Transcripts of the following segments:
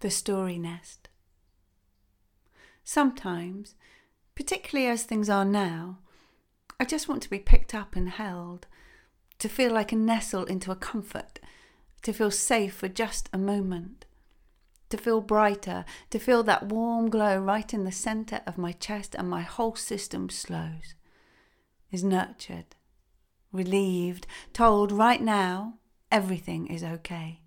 the story nest. Sometimes, particularly as things are now, I just want to be picked up and held, to feel like a nestle into a comfort, to feel safe for just a moment, to feel brighter, to feel that warm glow right in the centre of my chest and my whole system slows, is nurtured, relieved, told right now everything is okay.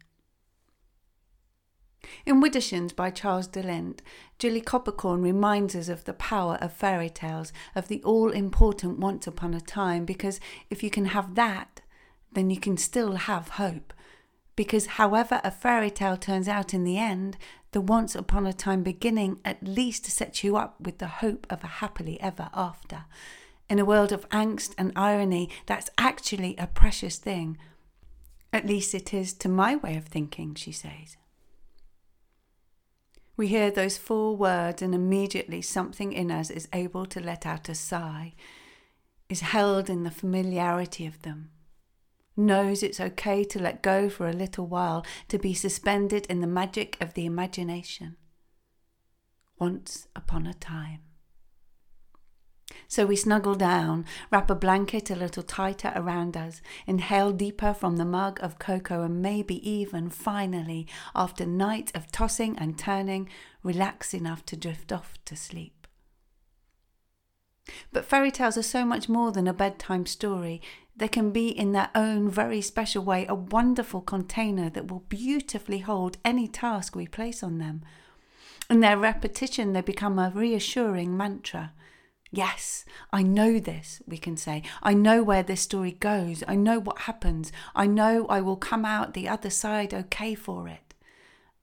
In Widdershins by Charles DeLint, Jilly Coppercorn reminds us of the power of fairy tales, of the all important once upon a time, because if you can have that, then you can still have hope. Because however a fairy tale turns out in the end, the once upon a time beginning at least sets you up with the hope of a happily ever after. In a world of angst and irony, that's actually a precious thing. At least it is to my way of thinking, she says. We hear those four words, and immediately something in us is able to let out a sigh, is held in the familiarity of them, knows it's okay to let go for a little while, to be suspended in the magic of the imagination. Once upon a time. So we snuggle down, wrap a blanket a little tighter around us, inhale deeper from the mug of cocoa, and maybe even, finally, after nights of tossing and turning, relax enough to drift off to sleep. But fairy tales are so much more than a bedtime story. They can be, in their own very special way, a wonderful container that will beautifully hold any task we place on them. In their repetition, they become a reassuring mantra Yes, I know this, we can say. I know where this story goes. I know what happens. I know I will come out the other side okay for it.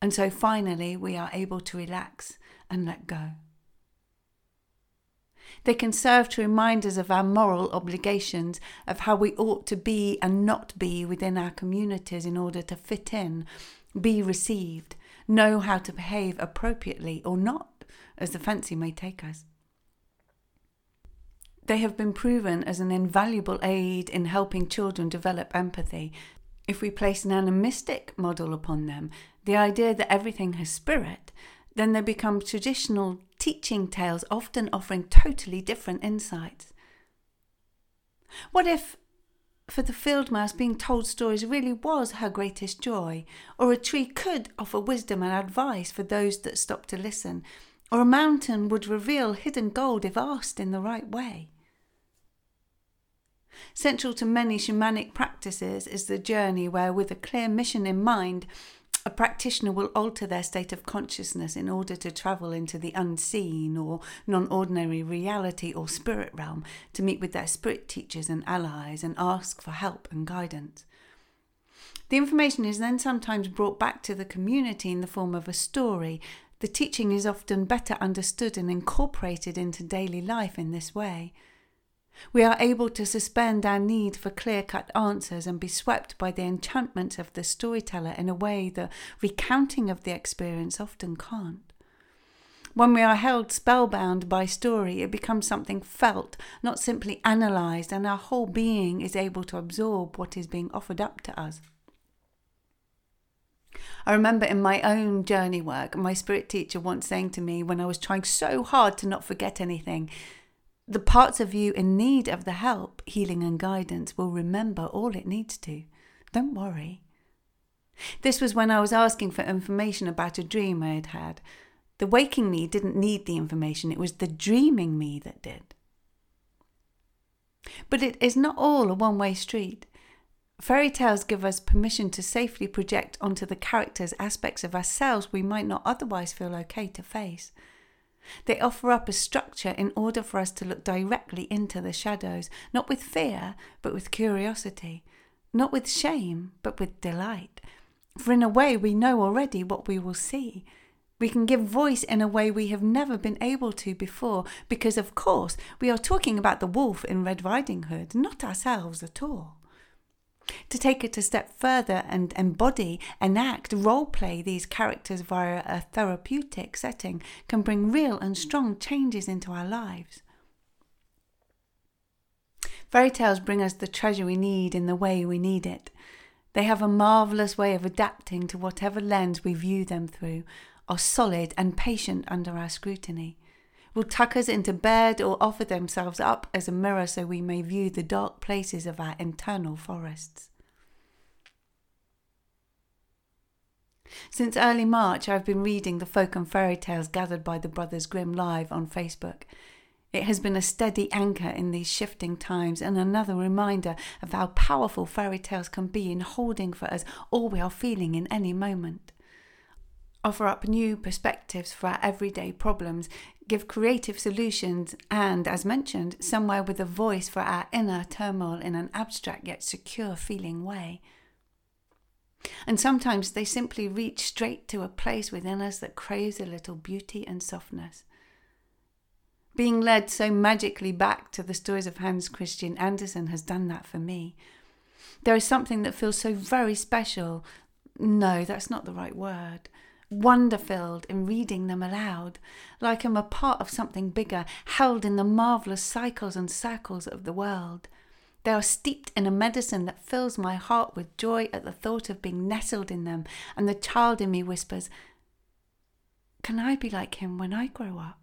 And so finally, we are able to relax and let go. They can serve to remind us of our moral obligations, of how we ought to be and not be within our communities in order to fit in, be received, know how to behave appropriately or not, as the fancy may take us. They have been proven as an invaluable aid in helping children develop empathy. If we place an animistic model upon them, the idea that everything has spirit, then they become traditional teaching tales, often offering totally different insights. What if, for the field mouse, being told stories really was her greatest joy, or a tree could offer wisdom and advice for those that stop to listen, or a mountain would reveal hidden gold if asked in the right way? Central to many shamanic practices is the journey where, with a clear mission in mind, a practitioner will alter their state of consciousness in order to travel into the unseen or non ordinary reality or spirit realm to meet with their spirit teachers and allies and ask for help and guidance. The information is then sometimes brought back to the community in the form of a story. The teaching is often better understood and incorporated into daily life in this way. We are able to suspend our need for clear cut answers and be swept by the enchantment of the storyteller in a way the recounting of the experience often can't. When we are held spellbound by story, it becomes something felt, not simply analysed, and our whole being is able to absorb what is being offered up to us. I remember in my own journey work, my spirit teacher once saying to me when I was trying so hard to not forget anything, the parts of you in need of the help, healing, and guidance will remember all it needs to. Don't worry. This was when I was asking for information about a dream I had had. The waking me didn't need the information, it was the dreaming me that did. But it is not all a one way street. Fairy tales give us permission to safely project onto the characters aspects of ourselves we might not otherwise feel okay to face. They offer up a structure in order for us to look directly into the shadows, not with fear, but with curiosity, not with shame, but with delight. For in a way, we know already what we will see. We can give voice in a way we have never been able to before, because, of course, we are talking about the wolf in Red Riding Hood, not ourselves at all. To take it a step further and embody, enact, role play these characters via a therapeutic setting can bring real and strong changes into our lives. Fairy tales bring us the treasure we need in the way we need it. They have a marvellous way of adapting to whatever lens we view them through, are solid and patient under our scrutiny, will tuck us into bed or offer themselves up as a mirror so we may view the dark places of our internal forests. Since early March, I've been reading the folk and fairy tales gathered by the Brothers Grimm live on Facebook. It has been a steady anchor in these shifting times and another reminder of how powerful fairy tales can be in holding for us all we are feeling in any moment. Offer up new perspectives for our everyday problems, give creative solutions, and, as mentioned, somewhere with a voice for our inner turmoil in an abstract yet secure feeling way. And sometimes they simply reach straight to a place within us that craves a little beauty and softness. Being led so magically back to the stories of Hans Christian Andersen has done that for me. There is something that feels so very special. No, that's not the right word. Wonder filled in reading them aloud, like I'm a part of something bigger, held in the marvellous cycles and circles of the world. They are steeped in a medicine that fills my heart with joy at the thought of being nestled in them, and the child in me whispers, Can I be like him when I grow up?